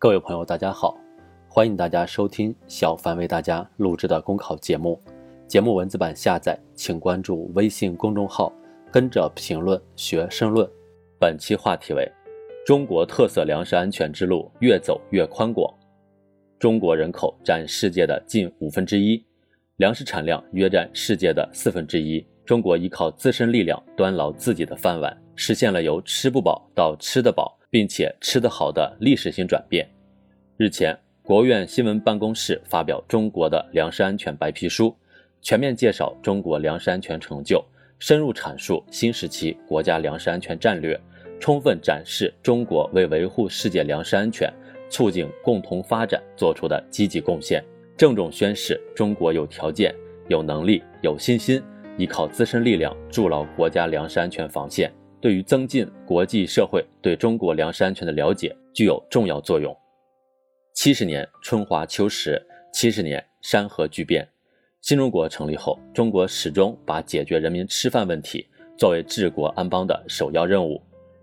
各位朋友，大家好，欢迎大家收听小凡为大家录制的公考节目。节目文字版下载，请关注微信公众号，跟着评论学申论。本期话题为：中国特色粮食安全之路越走越宽广。中国人口占世界的近五分之一，粮食产量约占世界的四分之一。中国依靠自身力量端牢自己的饭碗，实现了由吃不饱到吃得饱。并且吃得好的历史性转变。日前，国务院新闻办公室发表中国的粮食安全白皮书，全面介绍中国粮食安全成就，深入阐述新时期国家粮食安全战略，充分展示中国为维护世界粮食安全、促进共同发展做出的积极贡献，郑重宣示中国有条件、有能力、有信心，依靠自身力量筑牢国家粮食安全防线。对于增进国际社会对中国粮食安全的了解具有重要作用。七十年春华秋实，七十年山河巨变。新中国成立后，中国始终把解决人民吃饭问题作为治国安邦的首要任务。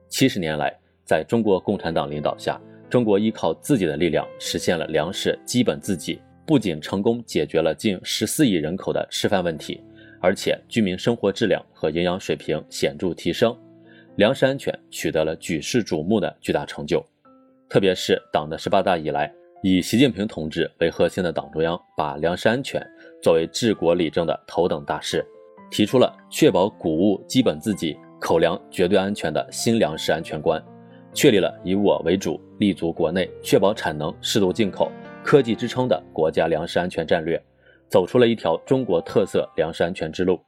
七十年来，在中国共产党领导下，中国依靠自己的力量实现了粮食基本自给，不仅成功解决了近十四亿人口的吃饭问题，而且居民生活质量和营养水平显著提升。粮食安全取得了举世瞩目的巨大成就，特别是党的十八大以来，以习近平同志为核心的党中央把粮食安全作为治国理政的头等大事，提出了确保谷物基本自给、口粮绝对安全的新粮食安全观，确立了以我为主、立足国内、确保产能、适度进口、科技支撑的国家粮食安全战略，走出了一条中国特色粮食安全之路。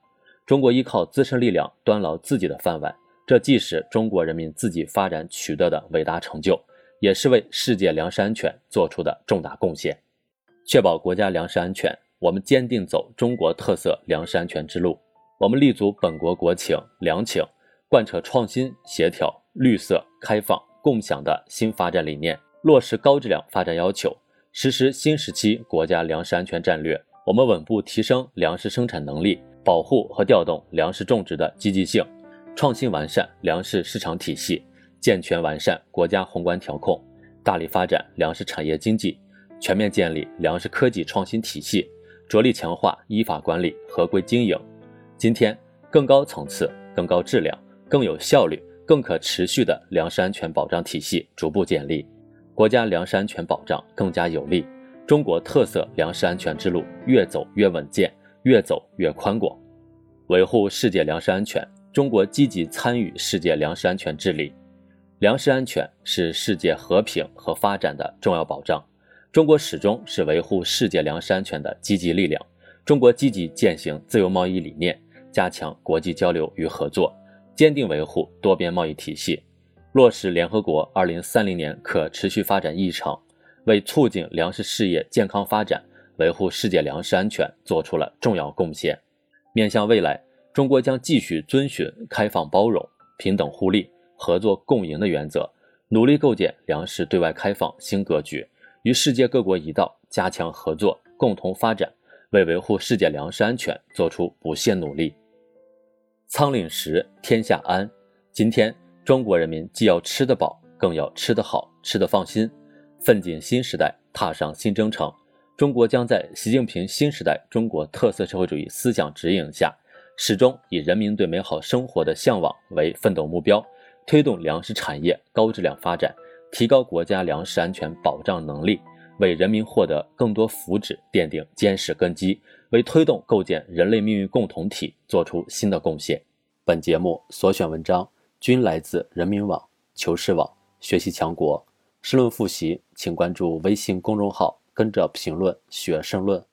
中国依靠自身力量端牢自己的饭碗。这既是中国人民自己发展取得的伟大成就，也是为世界粮食安全做出的重大贡献。确保国家粮食安全，我们坚定走中国特色粮食安全之路。我们立足本国国情、粮情，贯彻创新、协调、绿色、开放、共享的新发展理念，落实高质量发展要求，实施新时期国家粮食安全战略。我们稳步提升粮食生产能力，保护和调动粮食种植的积极性。创新完善粮食市场体系，健全完善国家宏观调控，大力发展粮食产业经济，全面建立粮食科技创新体系，着力强化依法管理、合规经营。今天，更高层次、更高质量、更有效率、更可持续的粮食安全保障体系逐步建立，国家粮食安全保障更加有力，中国特色粮食安全之路越走越稳健，越走越宽广，维护世界粮食安全。中国积极参与世界粮食安全治理，粮食安全是世界和平和发展的重要保障。中国始终是维护世界粮食安全的积极力量。中国积极践行自由贸易理念，加强国际交流与合作，坚定维护多边贸易体系，落实联合国2030年可持续发展议程，为促进粮食事业健康发展、维护世界粮食安全做出了重要贡献。面向未来。中国将继续遵循开放包容、平等互利、合作共赢的原则，努力构建粮食对外开放新格局，与世界各国一道加强合作，共同发展，为维护世界粮食安全做出不懈努力。仓廪实，天下安。今天，中国人民既要吃得饱，更要吃得好、吃得放心。奋进新时代，踏上新征程，中国将在习近平新时代中国特色社会主义思想指引下。始终以人民对美好生活的向往为奋斗目标，推动粮食产业高质量发展，提高国家粮食安全保障能力，为人民获得更多福祉奠定坚实根基，为推动构建人类命运共同体做出新的贡献。本节目所选文章均来自人民网、求是网、学习强国。申论复习，请关注微信公众号，跟着评论学申论。